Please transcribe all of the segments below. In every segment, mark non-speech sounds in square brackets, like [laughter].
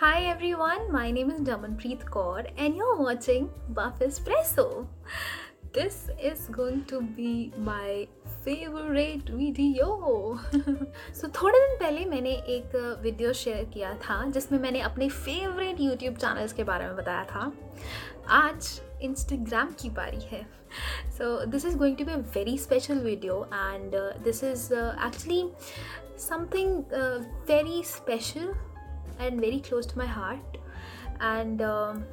Hi everyone, my name is Damanpreet Kaur and you're watching Buff Espresso. This is going to be my favorite video. [laughs] so थोड़े दिन पहले मैंने एक video share किया था जिसमें मैंने अपने फेवरेट यूट्यूब चैनल्स के बारे में बताया था आज इंस्टाग्राम की बारी है so this is going to be a very special video and this is actually something very special and very close to my heart and um,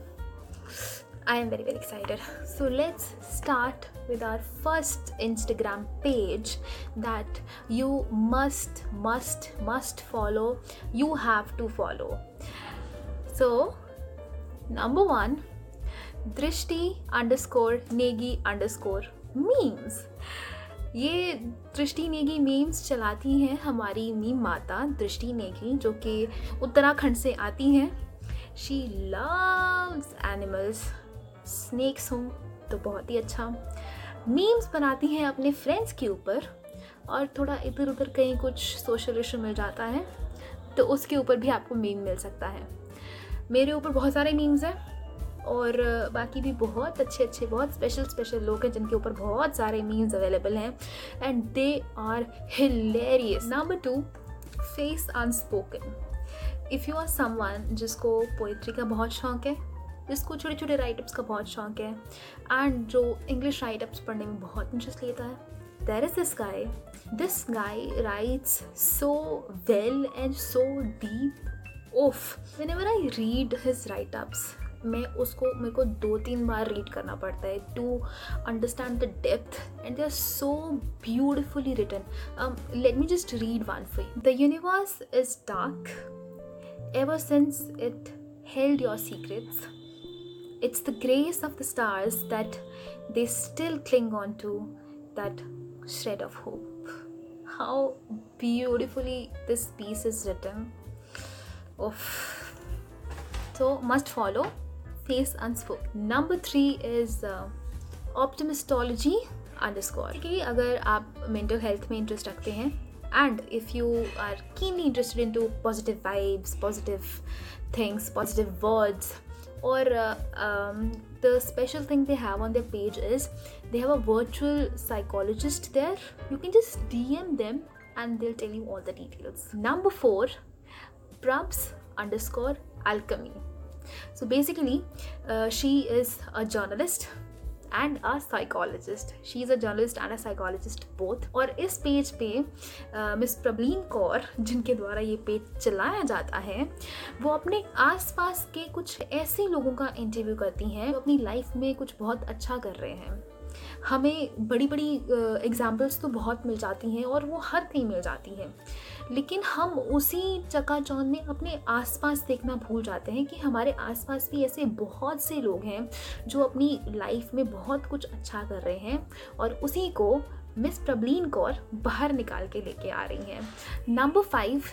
I am very very excited. So let's start with our first Instagram page that you must must must follow. You have to follow. So number one, Drishti underscore Negi underscore memes. ये दृष्टि Negi memes चलाती हैं हमारी meme माता दृष्टि नेगी जो कि उत्तराखंड से आती हैं। शी लव्स एनिमल्स स्नेक्स हों तो बहुत ही अच्छा। मीम्स बनाती हैं अपने फ्रेंड्स के ऊपर और थोड़ा इधर उधर कहीं कुछ सोशल इशू मिल जाता है तो उसके ऊपर भी आपको मीम मिल सकता है। मेरे ऊपर बहुत सारे मीम्स हैं। और बाकी भी बहुत अच्छे अच्छे, बहुत स्पेशल स्पेशल लोग हैं जिनके ऊपर बहुत सारे मीम्स अवेलेबल हैं। And they are hilarious number two face unspoken if you are someone जिसको पोइट्री का बहुत शौक है, जिसको छोटे छोटे राइटअप्स का बहुत शौक है एंड जो इंग्लिश राइटअप्स पढ़ने में बहुत इंटरेस्ट लेता है there is this guy this guy writes so well and so deep oof whenever I read his writeups मैं उसको, मेरे को दो तीन बार रीड करना पड़ता है to understand the depth and they are so beautifully written let me just read one for the universe is dark ever since it held your secrets it's the grace of the stars that they still cling on to that shred of hope how beautifully this piece is written of So, must follow. face unspoke number three is optimistology underscore कि अगर आप mental health में interest रखते हैं and if you are keenly interested in to positive vibes positive things positive words or uh, um, the special thing they have on their page is they have a virtual psychologist there you can just dm them and they'll tell you all the details number four prabs underscore alchemy So basically, uh, she is a journalist and a psychologist she is a journalist and a psychologist both और इस page पे miss Prableen Kaur जिनके द्वारा ये page चलाया जाता है वो अपने आसपास के कुछ ऐसे लोगों का इंटरव्यू करती हैं जो अपनी लाइफ में कुछ बहुत अच्छा कर रहे हैं। हमें बड़ी बड़ी एग्ज़ाम्पल्स तो बहुत मिल जाती हैं और वो हर कहीं मिल जाती हैं। लेकिन हम उसी चकाचौंध में अपने आसपास देखना भूल जाते हैं कि हमारे आसपास भी ऐसे बहुत से लोग हैं जो अपनी लाइफ में बहुत कुछ अच्छा कर रहे हैं और उसी को मिस प्रबलीन कौर बाहर निकाल के लेके आ रही हैं। नंबर फाइव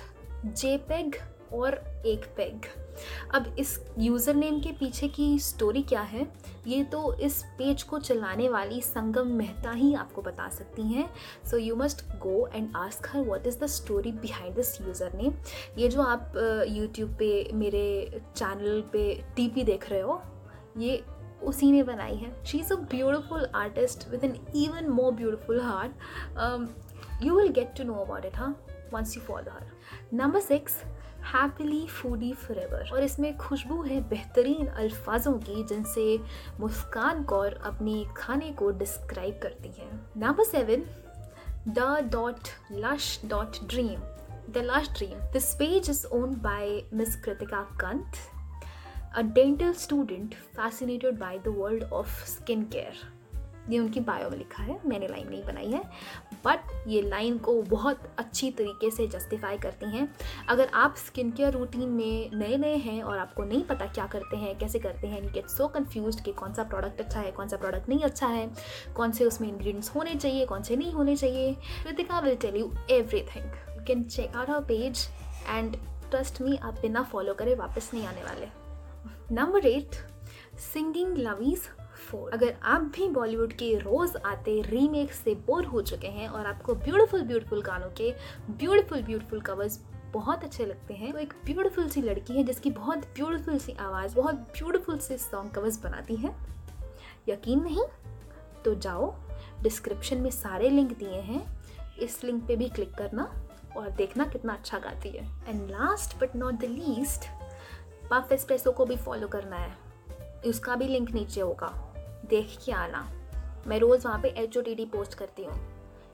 जेपेग और एक पेग अब इस यूज़र नेम के पीछे की स्टोरी क्या है? ये तो इस पेज को चलाने वाली संगम मेहता ही आपको बता सकती हैं। So you must go and ask her what is the story behind this user name ये जो आप यूट्यूब पे, मेरे चैनल पे टीपी देख रहे हो, ये उसी ने बनाई है। She is a beautiful artist with an even more beautiful heart you will get to know about it हाँ once you follow her number six happily foodie forever और इसमें खुशबू है बेहतरीन अल्फाजों की, जिनसे मुस्कान कौर अपनी खाने को डिस्क्राइब करती हैं। Number seven the dot lush dot dream the lush dream this page is owned by miss Kritika Kant a dental student fascinated by the world of skin care ये उनकी बायो में लिखा है, मैंने लाइन नहीं बनाई है बट ये लाइन को बहुत अच्छी तरीके से जस्टिफाई करती हैं। अगर आप स्किन केयर रूटीन में नए नए हैं और आपको नहीं पता क्या करते हैं, कैसे करते हैं गेट सो कन्फ्यूज़ कि कौन सा प्रोडक्ट अच्छा है, कौन सा प्रोडक्ट नहीं अच्छा है, कौन से उसमें इंग्रीडियंट्स होने चाहिए, कौन से नहीं होने चाहिए Kritika will tell you everything you can check out our page and trust me आप बिना फॉलो करे वापस नहीं आने वाले। Number eight singing lovies for अगर आप भी बॉलीवुड के रोज़ आते रीमेक से बोर हो चुके हैं और आपको ब्यूटीफुल ब्यूटीफुल गानों के ब्यूटीफुल ब्यूटीफुल कवर्स बहुत अच्छे लगते हैं तो एक ब्यूटीफुल सी लड़की है जिसकी बहुत ब्यूटीफुल सी आवाज़, बहुत ब्यूटीफुल से सॉन्ग कवर्स बनाती है। यकीन नहीं? तो जाओ डिस्क्रिप्शन में सारे लिंक दिए हैं। इस लिंक पे भी क्लिक करना और देखना कितना अच्छा गाती है। And last but not the least puff espresso को भी फॉलो करना है। उसका भी लिंक नीचे होगा। देख के आना। मैं रोज़ वहाँ पे एच पोस्ट करती हूँ।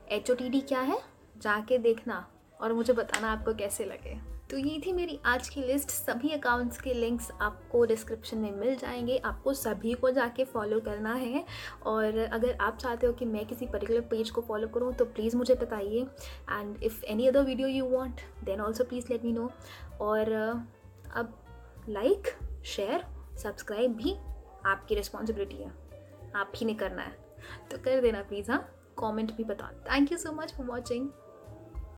एच क्या है? जाके देखना और मुझे बताना आपको कैसे लगे। तो ये थी मेरी आज की लिस्ट सभी अकाउंट्स के लिंक्स आपको डिस्क्रिप्शन में मिल जाएँगे। आपको सभी को जाके फॉलो करना है। और अगर आप चाहते हो कि मैं किसी पर्टिकुलर पेज को फॉलो करूँ तो प्लीज़ मुझे बताइए। And if any other video you want then also please let me know और, अब लाइक शेयर सब्सक्राइब भी आपकी रिस्पॉन्सिबिलिटी है। आप ही ने करना है। तो कर देना प्लीज़ हाँ। कॉमेंट भी बताना। Thank you so much for watching